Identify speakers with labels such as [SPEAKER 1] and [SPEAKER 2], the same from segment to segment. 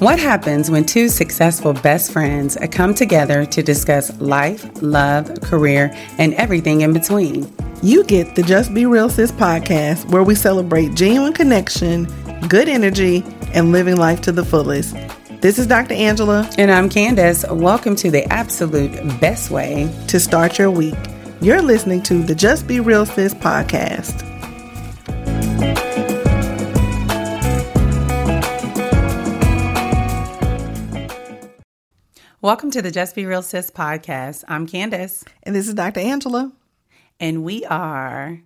[SPEAKER 1] What happens when two successful best friends come together to discuss life, love, career, and everything in between?
[SPEAKER 2] You get the Just Be Real Sis podcast, where we celebrate genuine connection, good energy, and living life to the fullest. This is Dr. Angela.
[SPEAKER 1] And I'm Candace. Welcome to the absolute best way
[SPEAKER 2] to start your week. You're listening to the Just Be Real Sis podcast.
[SPEAKER 1] Welcome to the Just Be Real Sis podcast. I'm Candace.
[SPEAKER 2] And this is Dr. Angela.
[SPEAKER 1] And we are,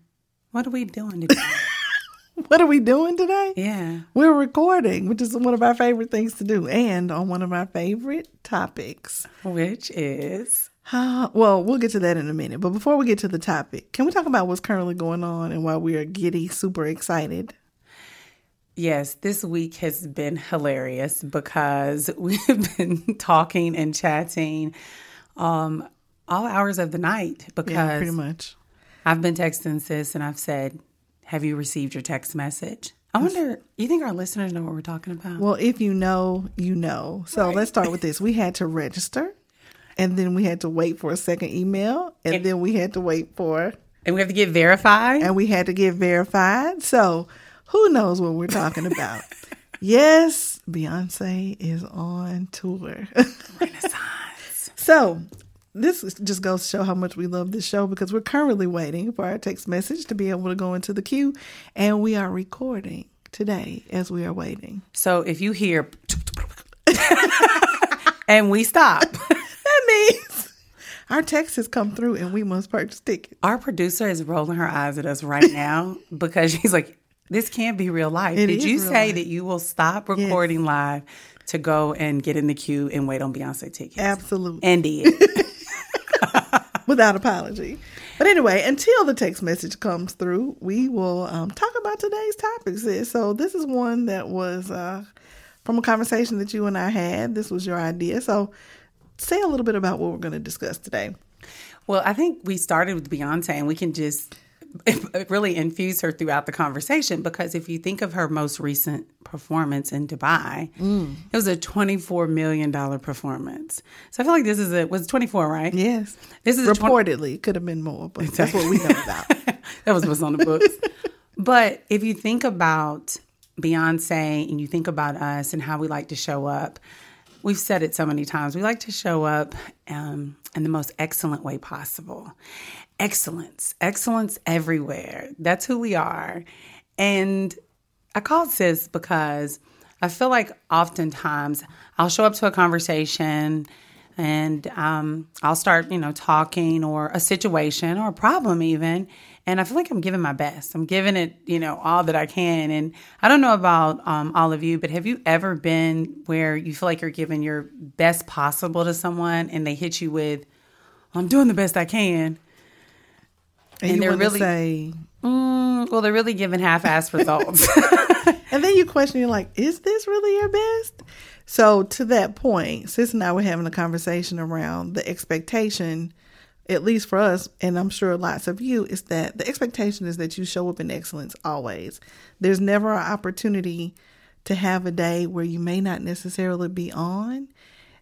[SPEAKER 1] what are we doing today?
[SPEAKER 2] what are we doing today?
[SPEAKER 1] Yeah.
[SPEAKER 2] We're recording, which is one of our favorite things to do, and on one of our favorite topics,
[SPEAKER 1] which is.
[SPEAKER 2] Uh, well, we'll get to that in a minute. But before we get to the topic, can we talk about what's currently going on and why we are giddy, super excited?
[SPEAKER 1] Yes, this week has been hilarious because we've been talking and chatting um, all hours of the night because
[SPEAKER 2] yeah, pretty much.
[SPEAKER 1] I've been texting sis and I've said, Have you received your text message? I wonder, you think our listeners know what we're talking about?
[SPEAKER 2] Well, if you know, you know. So right. let's start with this. We had to register and then we had to wait for a second email and, and then we had to wait for.
[SPEAKER 1] And we have to get verified?
[SPEAKER 2] And we had to get verified. So who knows what we're talking about? yes, Beyonce is on tour.
[SPEAKER 1] Renaissance.
[SPEAKER 2] so this just goes to show how much we love this show because we're currently waiting for our text message to be able to go into the queue, and we are recording today as we are waiting.
[SPEAKER 1] So if you hear and we stop,
[SPEAKER 2] that means our text has come through and we must purchase tickets.
[SPEAKER 1] Our producer is rolling her eyes at us right now because she's like, this can't be real life.
[SPEAKER 2] It
[SPEAKER 1] Did you say
[SPEAKER 2] life.
[SPEAKER 1] that you will stop recording yes. live to go and get in the queue and wait on Beyonce tickets?
[SPEAKER 2] Absolutely.
[SPEAKER 1] And did.
[SPEAKER 2] Without apology. But anyway, until the text message comes through, we will um, talk about today's topics. So this is one that was uh, from a conversation that you and I had. This was your idea. So say a little bit about what we're going to discuss today.
[SPEAKER 1] Well, I think we started with Beyonce, and we can just really infused her throughout the conversation because if you think of her most recent performance in Dubai, mm. it was a $24 million performance. So I feel like this is a, was 24, right?
[SPEAKER 2] Yes.
[SPEAKER 1] This is
[SPEAKER 2] reportedly, 20- could have been more, but that's what we know about.
[SPEAKER 1] that was what's on the books. but if you think about Beyonce and you think about us and how we like to show up, we've said it so many times. We like to show up um, in the most excellent way possible excellence, excellence everywhere. That's who we are. And I called sis because I feel like oftentimes I'll show up to a conversation and um, I'll start, you know, talking or a situation or a problem even. And I feel like I'm giving my best. I'm giving it, you know, all that I can. And I don't know about um, all of you, but have you ever been where you feel like you're giving your best possible to someone and they hit you with, I'm doing the best I can
[SPEAKER 2] and, and they're really say,
[SPEAKER 1] mm, well, they're really giving half-ass results.
[SPEAKER 2] and then you question, you're like, is this really your best? So to that point, sis and I were having a conversation around the expectation, at least for us, and I'm sure lots of you, is that the expectation is that you show up in excellence always. There's never an opportunity to have a day where you may not necessarily be on.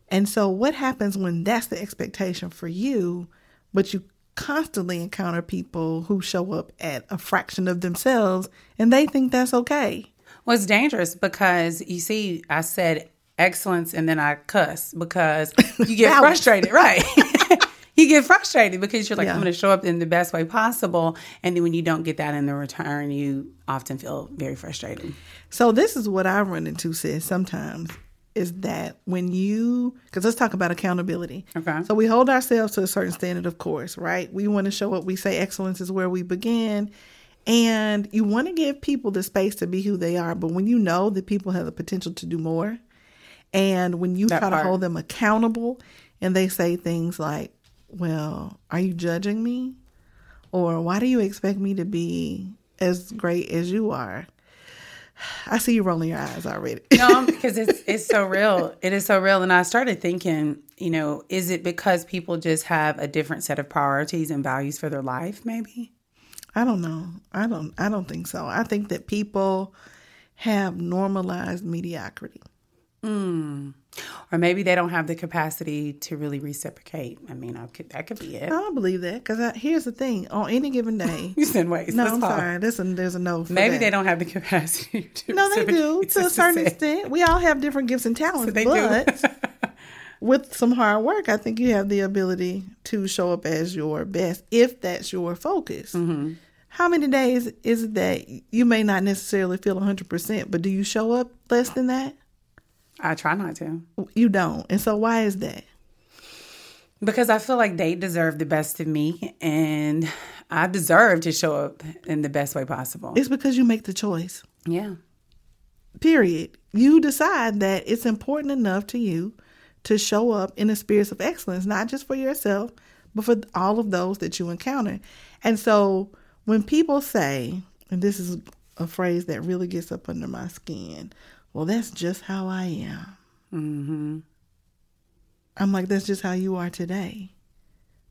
[SPEAKER 2] And so what happens when that's the expectation for you, but you constantly encounter people who show up at a fraction of themselves and they think that's okay.
[SPEAKER 1] Well, it's dangerous because you see, I said excellence and then I cuss because you get frustrated, right? you get frustrated because you're like, yeah. I'm going to show up in the best way possible. And then when you don't get that in the return, you often feel very frustrated.
[SPEAKER 2] So, this is what I run into, sis, sometimes is that when you, because let's talk about accountability.
[SPEAKER 1] Okay.
[SPEAKER 2] So we hold ourselves to a certain standard, of course, right? We want to show up. We say excellence is where we begin. And you want to give people the space to be who they are. But when you know that people have the potential to do more, and when you that try part. to hold them accountable and they say things like, well, are you judging me? Or why do you expect me to be as great as you are? I see you rolling your eyes already.
[SPEAKER 1] no, because it's it's so real. It is so real. And I started thinking, you know, is it because people just have a different set of priorities and values for their life? Maybe.
[SPEAKER 2] I don't know. I don't. I don't think so. I think that people have normalized mediocrity.
[SPEAKER 1] Or maybe they don't have the capacity to really reciprocate. I mean, I could, that could be it.
[SPEAKER 2] I don't believe that because here's the thing: on any given day,
[SPEAKER 1] You send wait.
[SPEAKER 2] no, I'm sorry, there's a there's a no.
[SPEAKER 1] Maybe
[SPEAKER 2] that.
[SPEAKER 1] they don't have the capacity to
[SPEAKER 2] No, they do to a certain
[SPEAKER 1] say.
[SPEAKER 2] extent. We all have different gifts and talents,
[SPEAKER 1] They
[SPEAKER 2] but with some hard work, I think you have the ability to show up as your best if that's your focus.
[SPEAKER 1] Mm-hmm.
[SPEAKER 2] How many days is it that you may not necessarily feel 100%, but do you show up less than that?
[SPEAKER 1] I try not to.
[SPEAKER 2] You don't. And so, why is that?
[SPEAKER 1] Because I feel like they deserve the best of me and I deserve to show up in the best way possible.
[SPEAKER 2] It's because you make the choice.
[SPEAKER 1] yeah.
[SPEAKER 2] period. You decide that it's important enough to you to show up in a spirit of excellence, not just for yourself, but for all of those that you encounter. And so when people say, and this is a phrase that really gets up under my skin, well, that's just how I am.
[SPEAKER 1] Mm-hmm.
[SPEAKER 2] I'm like, that's just how you are today.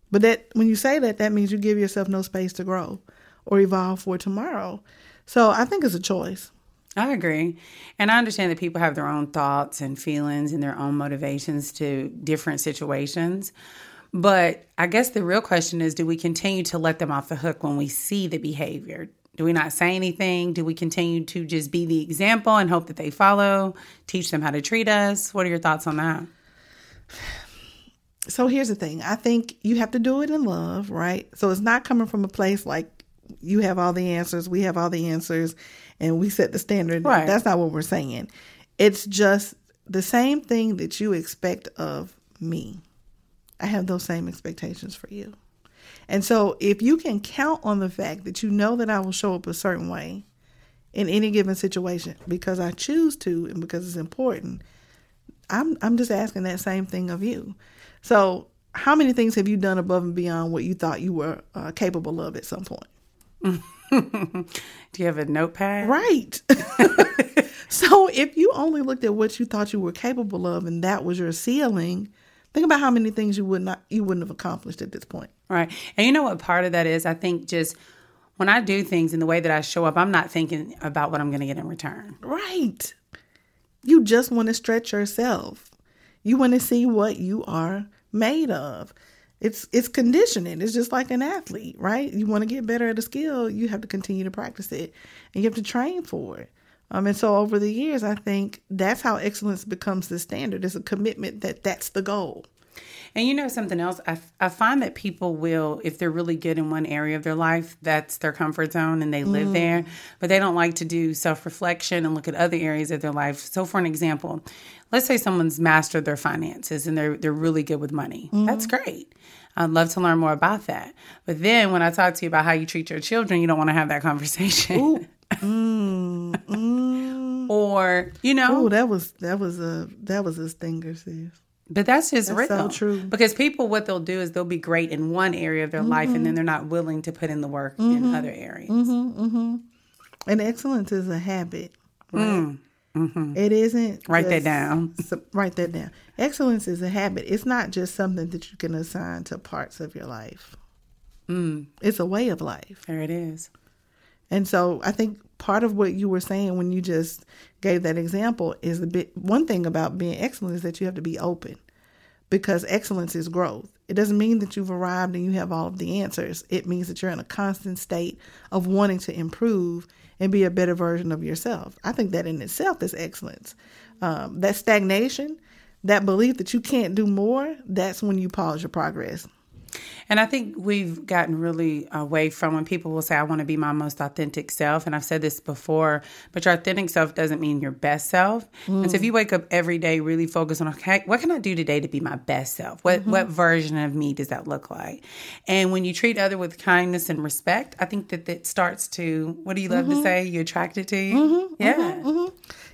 [SPEAKER 2] But that when you say that, that means you give yourself no space to grow or evolve for tomorrow. So I think it's a choice.
[SPEAKER 1] I agree. And I understand that people have their own thoughts and feelings and their own motivations to different situations. But I guess the real question is do we continue to let them off the hook when we see the behavior? Do we not say anything? Do we continue to just be the example and hope that they follow, teach them how to treat us? What are your thoughts on that?
[SPEAKER 2] so here's the thing i think you have to do it in love right so it's not coming from a place like you have all the answers we have all the answers and we set the standard
[SPEAKER 1] Right.
[SPEAKER 2] that's not what we're saying it's just the same thing that you expect of me i have those same expectations for you and so if you can count on the fact that you know that i will show up a certain way in any given situation because i choose to and because it's important I'm I'm just asking that same thing of you. So, how many things have you done above and beyond what you thought you were uh, capable of at some point?
[SPEAKER 1] Do you have a notepad?
[SPEAKER 2] Right. so, if you only looked at what you thought you were capable of and that was your ceiling, think about how many things you would not you wouldn't have accomplished at this point.
[SPEAKER 1] Right. And you know what part of that is? I think just when I do things in the way that I show up, I'm not thinking about what I'm going to get in return.
[SPEAKER 2] Right. You just want to stretch yourself. You want to see what you are made of. It's it's conditioning. It's just like an athlete, right? You want to get better at a skill, you have to continue to practice it and you have to train for it. Um, and so over the years, I think that's how excellence becomes the standard. It's a commitment that that's the goal.
[SPEAKER 1] And you know something else? I, I find that people will, if they're really good in one area of their life, that's their comfort zone and they live mm. there, but they don't like to do self reflection and look at other areas of their life. So, for an example, let's say someone's mastered their finances and they're, they're really good with money. That's mm. great. I'd love to learn more about that. But then when I talk to you about how you treat your children, you don't want to have that conversation. Mm. Or, you know,
[SPEAKER 2] Oh, that was that was a that was a stinger, sis.
[SPEAKER 1] But that's just
[SPEAKER 2] That's so true.
[SPEAKER 1] Because people, what they'll do is they'll be great in one area of their life, and then mm-hmm. they're not willing to put in the work in mm-hmm. other areas. Mm-hmm.
[SPEAKER 2] And excellence is a habit, right? Mm. It isn't.
[SPEAKER 1] Write that down.
[SPEAKER 2] So, write that down. Excellence is a habit. It's not just something that you can assign to parts of your life. Mm. It's a way of life.
[SPEAKER 1] There it is.
[SPEAKER 2] And so I think part of what you were saying when you just gave that example is the bit one thing about being excellent is that you have to be open because excellence is growth. It doesn't mean that you've arrived and you have all of the answers. It means that you're in a constant state of wanting to improve and be a better version of yourself. I think that in itself is excellence. Um, that stagnation, that belief that you can't do more, that's when you pause your progress.
[SPEAKER 1] And I think we've gotten really away from when people will say, I want to be my most authentic self. And I've said this before, but your authentic self doesn't mean your best self. And so if mm. you wake up every day really focused on, okay, what can I do today to be my best self? What, mm-hmm. what version of me does that look like? And when you treat other with kindness and respect, I think that that starts to, what do you love to mm-hmm. say? You attract it to you? Mm-hmm. yeah.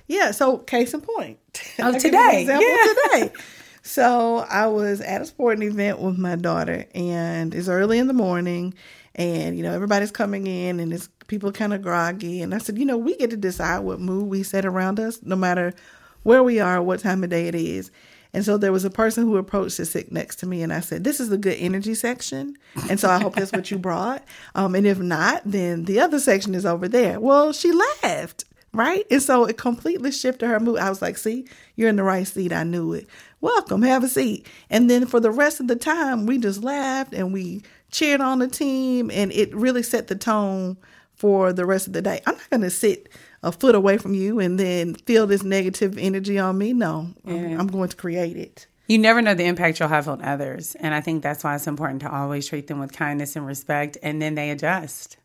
[SPEAKER 2] Yeah, so case in point.
[SPEAKER 1] Oh,
[SPEAKER 2] I'll give you an
[SPEAKER 1] today. Yeah.
[SPEAKER 2] today. So I was at a sporting event with my daughter, and it's early in the morning, and you know everybody's coming in, and it's people kind of groggy, and I said, you know, we get to decide what mood we set around us, no matter where we are, what time of day it is. And so there was a person who approached to sit next to me, and I said, "This is the good energy section, and so I hope that's what you brought. Um, and if not, then the other section is over there." Well, she laughed Right? And so it completely shifted her mood. I was like, see, you're in the right seat. I knew it. Welcome, have a seat. And then for the rest of the time, we just laughed and we cheered on the team and it really set the tone for the rest of the day. I'm not going to sit a foot away from you and then feel this negative energy on me. No, I'm, I'm going to create it.
[SPEAKER 1] You never know the impact you'll have on others. And I think that's why it's important to always treat them with kindness and respect, and then they adjust.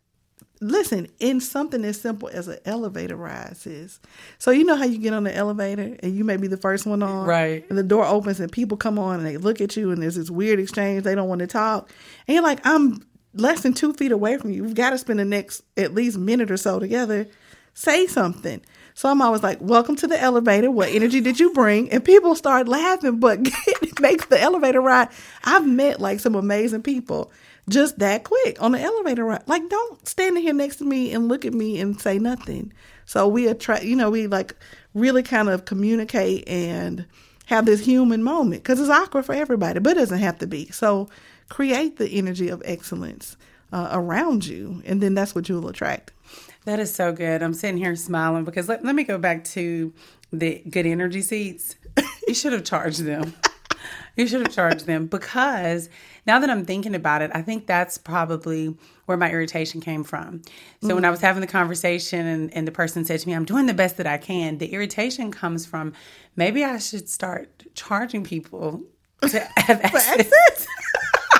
[SPEAKER 2] Listen, in something as simple as an elevator ride, sis. So you know how you get on the elevator and you may be the first one on,
[SPEAKER 1] Right.
[SPEAKER 2] And the door opens and people come on and they look at you and there's this weird exchange. They don't want to talk, and you're like, I'm less than two feet away from you. We've got to spend the next at least minute or so together. Say something. So I'm always like, "Welcome to the elevator. What energy did you bring?" And people start laughing, but it makes the elevator ride. I've met like some amazing people just that quick on the elevator ride. Like, don't stand here next to me and look at me and say nothing. So we attract, you know, we like really kind of communicate and have this human moment because it's awkward for everybody, but it doesn't have to be. So create the energy of excellence uh, around you, and then that's what you'll attract.
[SPEAKER 1] That is so good. I'm sitting here smiling because let, let me go back to the good energy seats. You should have charged them. You should have charged them because now that I'm thinking about it, I think that's probably where my irritation came from. So when I was mm. having the conversation and, and the person said to me, I'm doing the best that I can, the irritation comes from maybe I should start charging people to have access.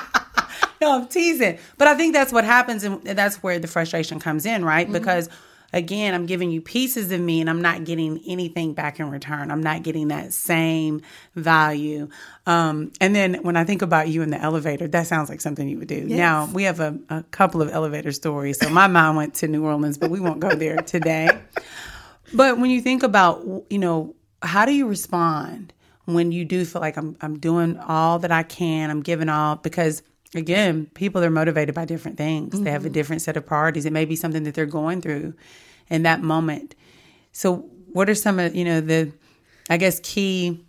[SPEAKER 1] no, I'm teasing. But I think that's what happens, and that's where the frustration comes in, right? Mm-hmm. Because again, I'm giving you pieces of me and I'm not getting anything back in return. I'm not getting that same value. Um, and then when I think about you in the elevator, that sounds like something you would do. Now, we have a, a couple of elevator stories. So my mom went to New Orleans, but we won't go there today. But when you think about, you know, how do you respond when you do feel like I'm I'm doing all that I can, I'm giving all because again, people are motivated by different things. They have a mm-hmm. different set of priorities. It may be something that they're going through in that moment. So, what are some of, you know, the I guess key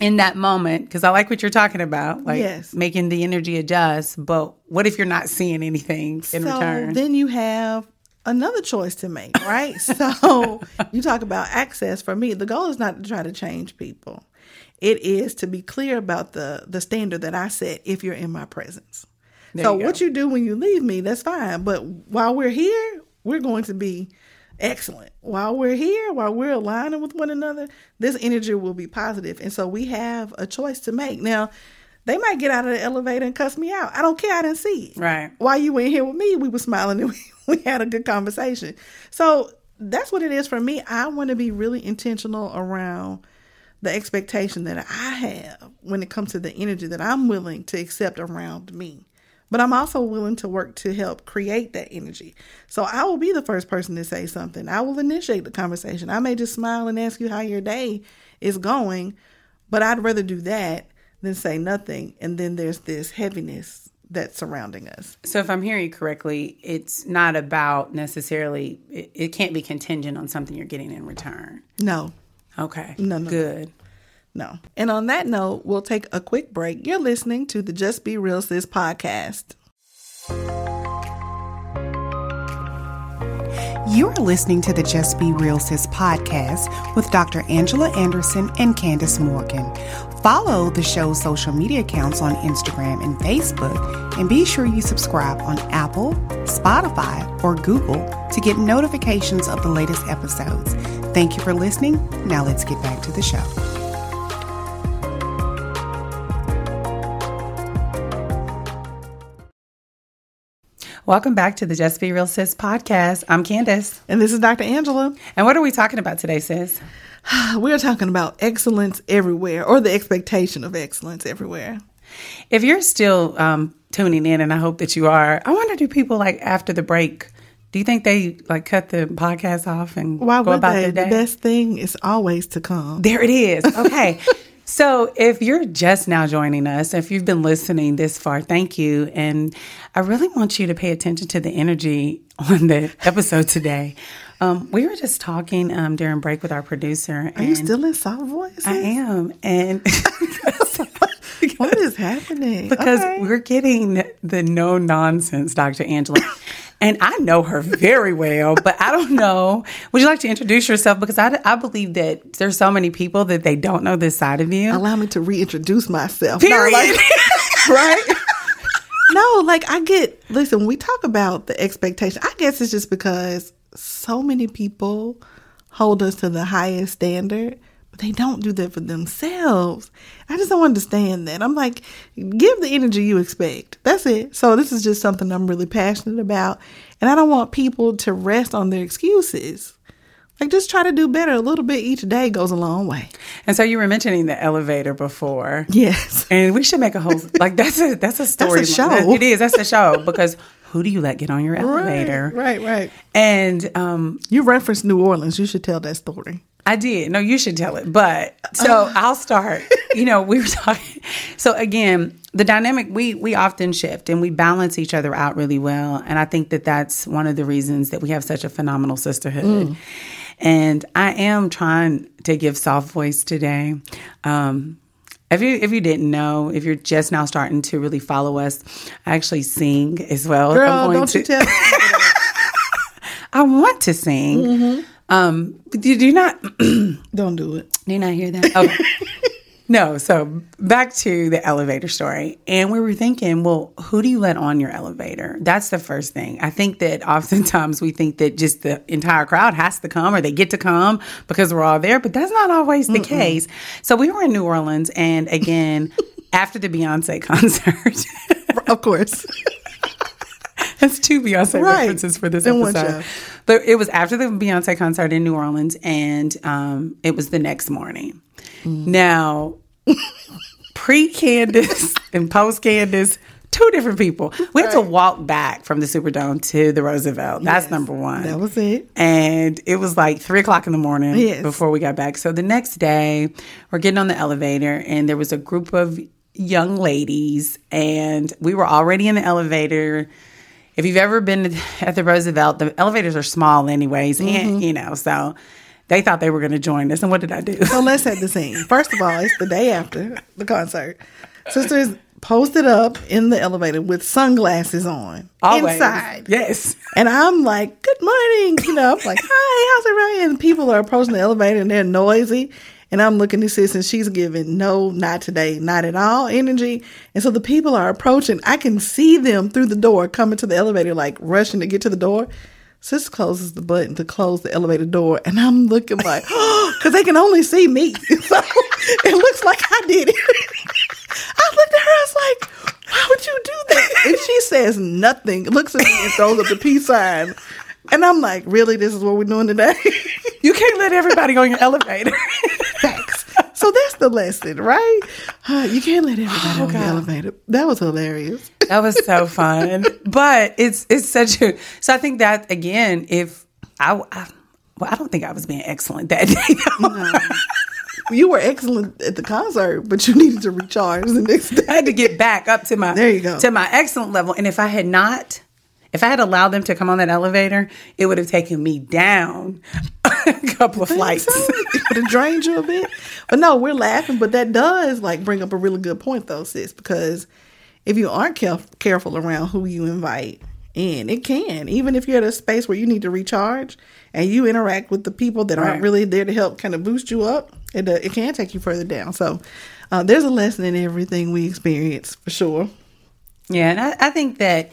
[SPEAKER 1] in that moment because I like what you're talking about, like
[SPEAKER 2] Yes.
[SPEAKER 1] making the energy adjust, but what if you're not seeing anything in
[SPEAKER 2] so
[SPEAKER 1] return?
[SPEAKER 2] then you have another choice to make, right? so you talk about access. For me, the goal is not to try to change people. It is to be clear about the the standard that I set if you're in my presence.
[SPEAKER 1] There
[SPEAKER 2] so
[SPEAKER 1] you
[SPEAKER 2] what you do when you leave me, that's fine. But while we're here, we're going to be excellent. While we're here, while we're aligning with one another, this energy will be positive. And so we have a choice to make. Now, they might get out of the elevator and cuss me out. I don't care. I didn't see it
[SPEAKER 1] right.
[SPEAKER 2] while you were in here with me, we were smiling and we, we had a good conversation. So that's what it is for me. I want to be really intentional around the expectation that I have when it comes to the energy that I'm willing to accept around me. But I'm also willing to work to help create that energy. So I will be the first person to say something. I will initiate the conversation. I may just smile and ask you how your day is going, but I'd rather do that than say nothing. And then there's this heaviness that's surrounding us.
[SPEAKER 1] So if I'm hearing you correctly, it's not about necessarily it, it can't be contingent on something you're getting in return.
[SPEAKER 2] No,
[SPEAKER 1] Okay.
[SPEAKER 2] No, no, no.
[SPEAKER 1] Good.
[SPEAKER 2] no. And on that note, we'll take a quick break. You're listening to the Just Be Real Sis podcast.
[SPEAKER 3] You're listening to the Just Be Real Sis podcast with Dr. Angela Anderson and Candace Morgan. Follow the show's social media accounts on Instagram and Facebook, and be sure you subscribe on Apple, Spotify, or Google to get notifications of the latest episodes. Thank you for listening. Now let's get back to the show.
[SPEAKER 1] Welcome back to the Just Be Real Sis podcast. I'm Candace.
[SPEAKER 2] And this is Dr. Angela.
[SPEAKER 1] And what are we talking about today, sis?
[SPEAKER 2] We're talking about excellence everywhere or the expectation of excellence everywhere.
[SPEAKER 1] If you're still um, tuning in, and I hope that you are, I wonder do people like after the break, do you think they like cut the podcast off and
[SPEAKER 2] Why
[SPEAKER 1] go about
[SPEAKER 2] they?
[SPEAKER 1] their
[SPEAKER 2] The best thing is always to come.
[SPEAKER 1] There it is. Okay. so if you're just now joining us, if you've been listening this far, thank you. And I really want you to pay attention to the energy on the episode today. Um, we were just talking um, during break with our producer.
[SPEAKER 2] Are you still in soft voice?
[SPEAKER 1] I am. And
[SPEAKER 2] What is happening?
[SPEAKER 1] because
[SPEAKER 2] Okay.
[SPEAKER 1] we're getting the no nonsense, Dr. Angela. And I know her very well, but I don't know. Would you like to introduce yourself? Because I, I believe that there's so many people that they don't know this side of you.
[SPEAKER 2] Allow me to reintroduce myself.
[SPEAKER 1] Period.
[SPEAKER 2] No, like, right? no, like I get, listen, we talk about the expectation. I guess it's just because so many people hold us to the highest standard, but they don't do that for themselves. I just don't understand that. I'm like, give the energy you expect. That's it. So this is just something I'm really passionate about. And I don't want people to rest on their excuses. Like just try to do better a little bit each day goes a long way.
[SPEAKER 1] And so you were mentioning the elevator before.
[SPEAKER 2] Yes.
[SPEAKER 1] And we should make a whole like that's a that's a story.
[SPEAKER 2] That's a show.
[SPEAKER 1] It is. That's a show because who do you let get on your elevator?
[SPEAKER 2] Right, right, right.
[SPEAKER 1] And um,
[SPEAKER 2] You referenced New Orleans. You should tell that story.
[SPEAKER 1] I did. No, you should tell it. But so I'll start. You know, we were talking. So again, the dynamic we we often shift and we balance each other out really well. And I think that that's one of the reasons that we have such a phenomenal sisterhood. And I am trying to give soft voice today. Um, if you if you didn't know, if you're just now starting to really follow us, I actually sing as well. I'm
[SPEAKER 2] Girl,
[SPEAKER 1] going
[SPEAKER 2] don't
[SPEAKER 1] to-
[SPEAKER 2] you tell
[SPEAKER 1] I want to sing.
[SPEAKER 2] Mm-hmm.
[SPEAKER 1] Um, but do you not?
[SPEAKER 2] Don't do it.
[SPEAKER 1] Do you not hear that? Okay. no. So back to the elevator story. And we were thinking, well, who do you let on your elevator? That's the first thing. I think that oftentimes we think that just the entire crowd has to come or they get to come because we're all there, but that's not always the case. So we were in New Orleans and again, after the Beyonce concert,
[SPEAKER 2] Of course.
[SPEAKER 1] That's two Beyonce
[SPEAKER 2] Right.
[SPEAKER 1] references for this episode. But it was after the Beyonce concert in New Orleans, and um, it was the next morning.
[SPEAKER 2] Mm.
[SPEAKER 1] Now, pre Candace and post Candace, two different people. We had to walk back from the Superdome to the Roosevelt. That's
[SPEAKER 2] Yes.
[SPEAKER 1] number one.
[SPEAKER 2] That was it.
[SPEAKER 1] And it was like three o'clock in the morning
[SPEAKER 2] Yes.
[SPEAKER 1] before we got back. So the next day, we're getting on the elevator, and there was a group of young ladies, and we were already in the elevator. If you've ever been at the Roosevelt, the elevators are small, anyways,
[SPEAKER 2] Mm-hmm.
[SPEAKER 1] and you know, so they thought they were going to join us. And what did I do?
[SPEAKER 2] So let's set the scene. First of all, it's the day after the concert. Sisters posted up in the elevator with sunglasses on
[SPEAKER 1] Always.
[SPEAKER 2] inside.
[SPEAKER 1] Yes.
[SPEAKER 2] And I'm like, good morning. You know, I'm like, hi, how's it right? And people are approaching the elevator and they're noisy. And I'm looking at sis and she's giving no, not today, not at all energy. And so the people are approaching. I can see them through the door coming to the elevator, like rushing to get to the door. Sis closes the button to close the elevator door. And I'm looking like, because they can only see me. So it looks like I did it. I looked at her, I was like, why would you do that? And she says nothing, looks at me and throws up the peace sign. And I'm like, really? This is what we're doing today?
[SPEAKER 1] You can't let everybody on your elevator.
[SPEAKER 2] So that's the lesson, right? Uh, you can't let everybody on the elevator. That was hilarious.
[SPEAKER 1] That was so fun. but it's it's such a so I think that again, if I, I well, I don't think I was being excellent that day. though.
[SPEAKER 2] You were excellent at the concert, but you needed to recharge the next day.
[SPEAKER 1] I had to get back up to my
[SPEAKER 2] There you go.
[SPEAKER 1] to my excellent level. And if I had not, if I had allowed them to come on that elevator, it would have taken me down a couple of flights.
[SPEAKER 2] So, it would drained you a bit. But no, we're laughing. But that does like bring up a really good point, though, sis, because if you aren't caref- careful around who you invite in, it can. Even if you're at a space where you need to recharge and you interact with the people that aren't really there to help kind of boost you up, it, uh, it can take you further down. So uh, there's a lesson in everything we experience for sure.
[SPEAKER 1] Yeah, and I, I think that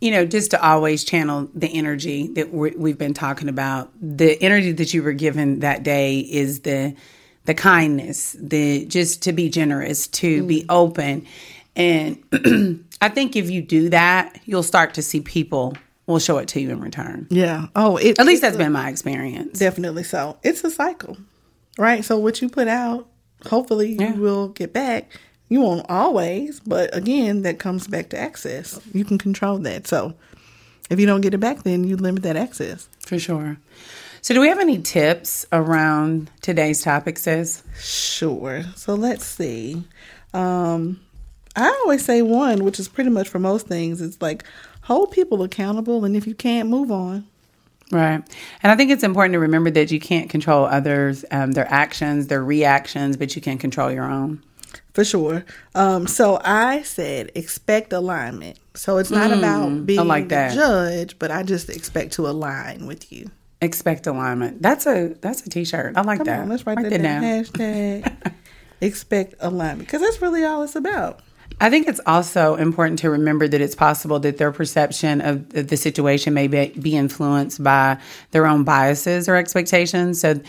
[SPEAKER 1] you know just to always channel the energy that we we've been talking about. The energy that you were given that day is the the kindness, the just to be generous, to be mm. open, and I think if you do that, you'll start to see people will show it to you in return.
[SPEAKER 2] Yeah. Oh, it,
[SPEAKER 1] At least that's
[SPEAKER 2] a-
[SPEAKER 1] been my experience.
[SPEAKER 2] Definitely so. It's a cycle, right? So what you put out, hopefully
[SPEAKER 1] Yeah.
[SPEAKER 2] you will get back. You won't always, but again, that comes back to access. You can control that. So if you don't get it back, then you limit that access.
[SPEAKER 1] For sure. So, do we have any tips around today's topic, sis?
[SPEAKER 2] Sure. So let's see. Um, I always say one, which is pretty much for most things. It's like hold people accountable, and if you can't, move on.
[SPEAKER 1] Right. And I think it's important to remember that you can't control others, um, their actions, their reactions, but you can control your own.
[SPEAKER 2] For sure. Um, so I said expect alignment. So it's not about being
[SPEAKER 1] Mm, like
[SPEAKER 2] the
[SPEAKER 1] that.
[SPEAKER 2] judge, but I just expect to align with you.
[SPEAKER 1] Expect alignment. That's a that's a t-shirt. I like
[SPEAKER 2] Come
[SPEAKER 1] that.
[SPEAKER 2] on, let's write, that
[SPEAKER 1] that
[SPEAKER 2] down. Hashtag expect alignment. Because that's really all it's about.
[SPEAKER 1] I think it's also important to remember that it's possible that their perception of of the situation may be, be influenced by their own biases or expectations. So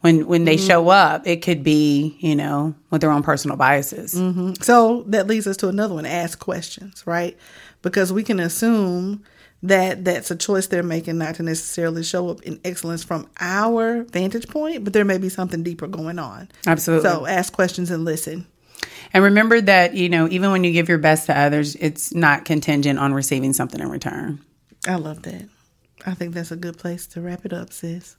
[SPEAKER 1] when when they mm-hmm. show up, it could be, you know, with their own personal biases. Mm-hmm.
[SPEAKER 2] So that leads us to another one ask questions, right? Because we can assume that that's a choice they're making not to necessarily show up in excellence from our vantage point, but there may be something deeper going on.
[SPEAKER 1] Absolutely.
[SPEAKER 2] So ask questions and listen.
[SPEAKER 1] And remember that, you know, even when you give your best to others, it's not contingent on receiving something in return.
[SPEAKER 2] I love that. I think that's a good place to wrap it up, sis.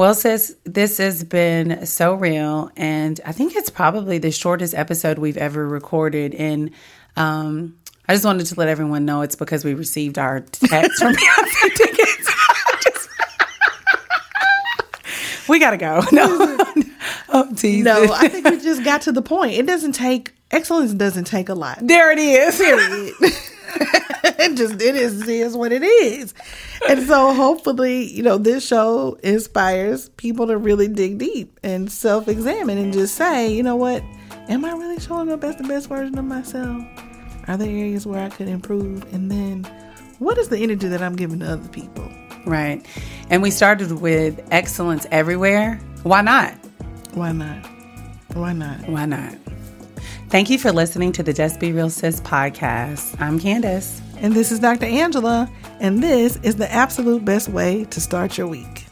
[SPEAKER 1] Well, sis, this has been so real, and I think it's probably the shortest episode we've ever recorded. And um, I just wanted to let everyone know it's because we received our text from Beyonce tickets. Just- we gotta go. No, oh, teasing.
[SPEAKER 2] No, I think we just got to the point. It doesn't take excellence doesn't take a lot.
[SPEAKER 1] there it is.
[SPEAKER 2] Period. It just it is is what it is. And so hopefully, you know, this show inspires people to really dig deep and self examine and just say, you know what, am I really showing up as the best version of myself? Are there areas where I could improve? And then what is the energy that I'm giving to other people?
[SPEAKER 1] Right, and we started with excellence everywhere. Why not?
[SPEAKER 2] Why not? Why not?
[SPEAKER 1] Why not? Thank you for listening to the Just Be Real Sis podcast. I'm Candace.
[SPEAKER 2] And this is Dr. Angela, and this is the absolute best way to start your week.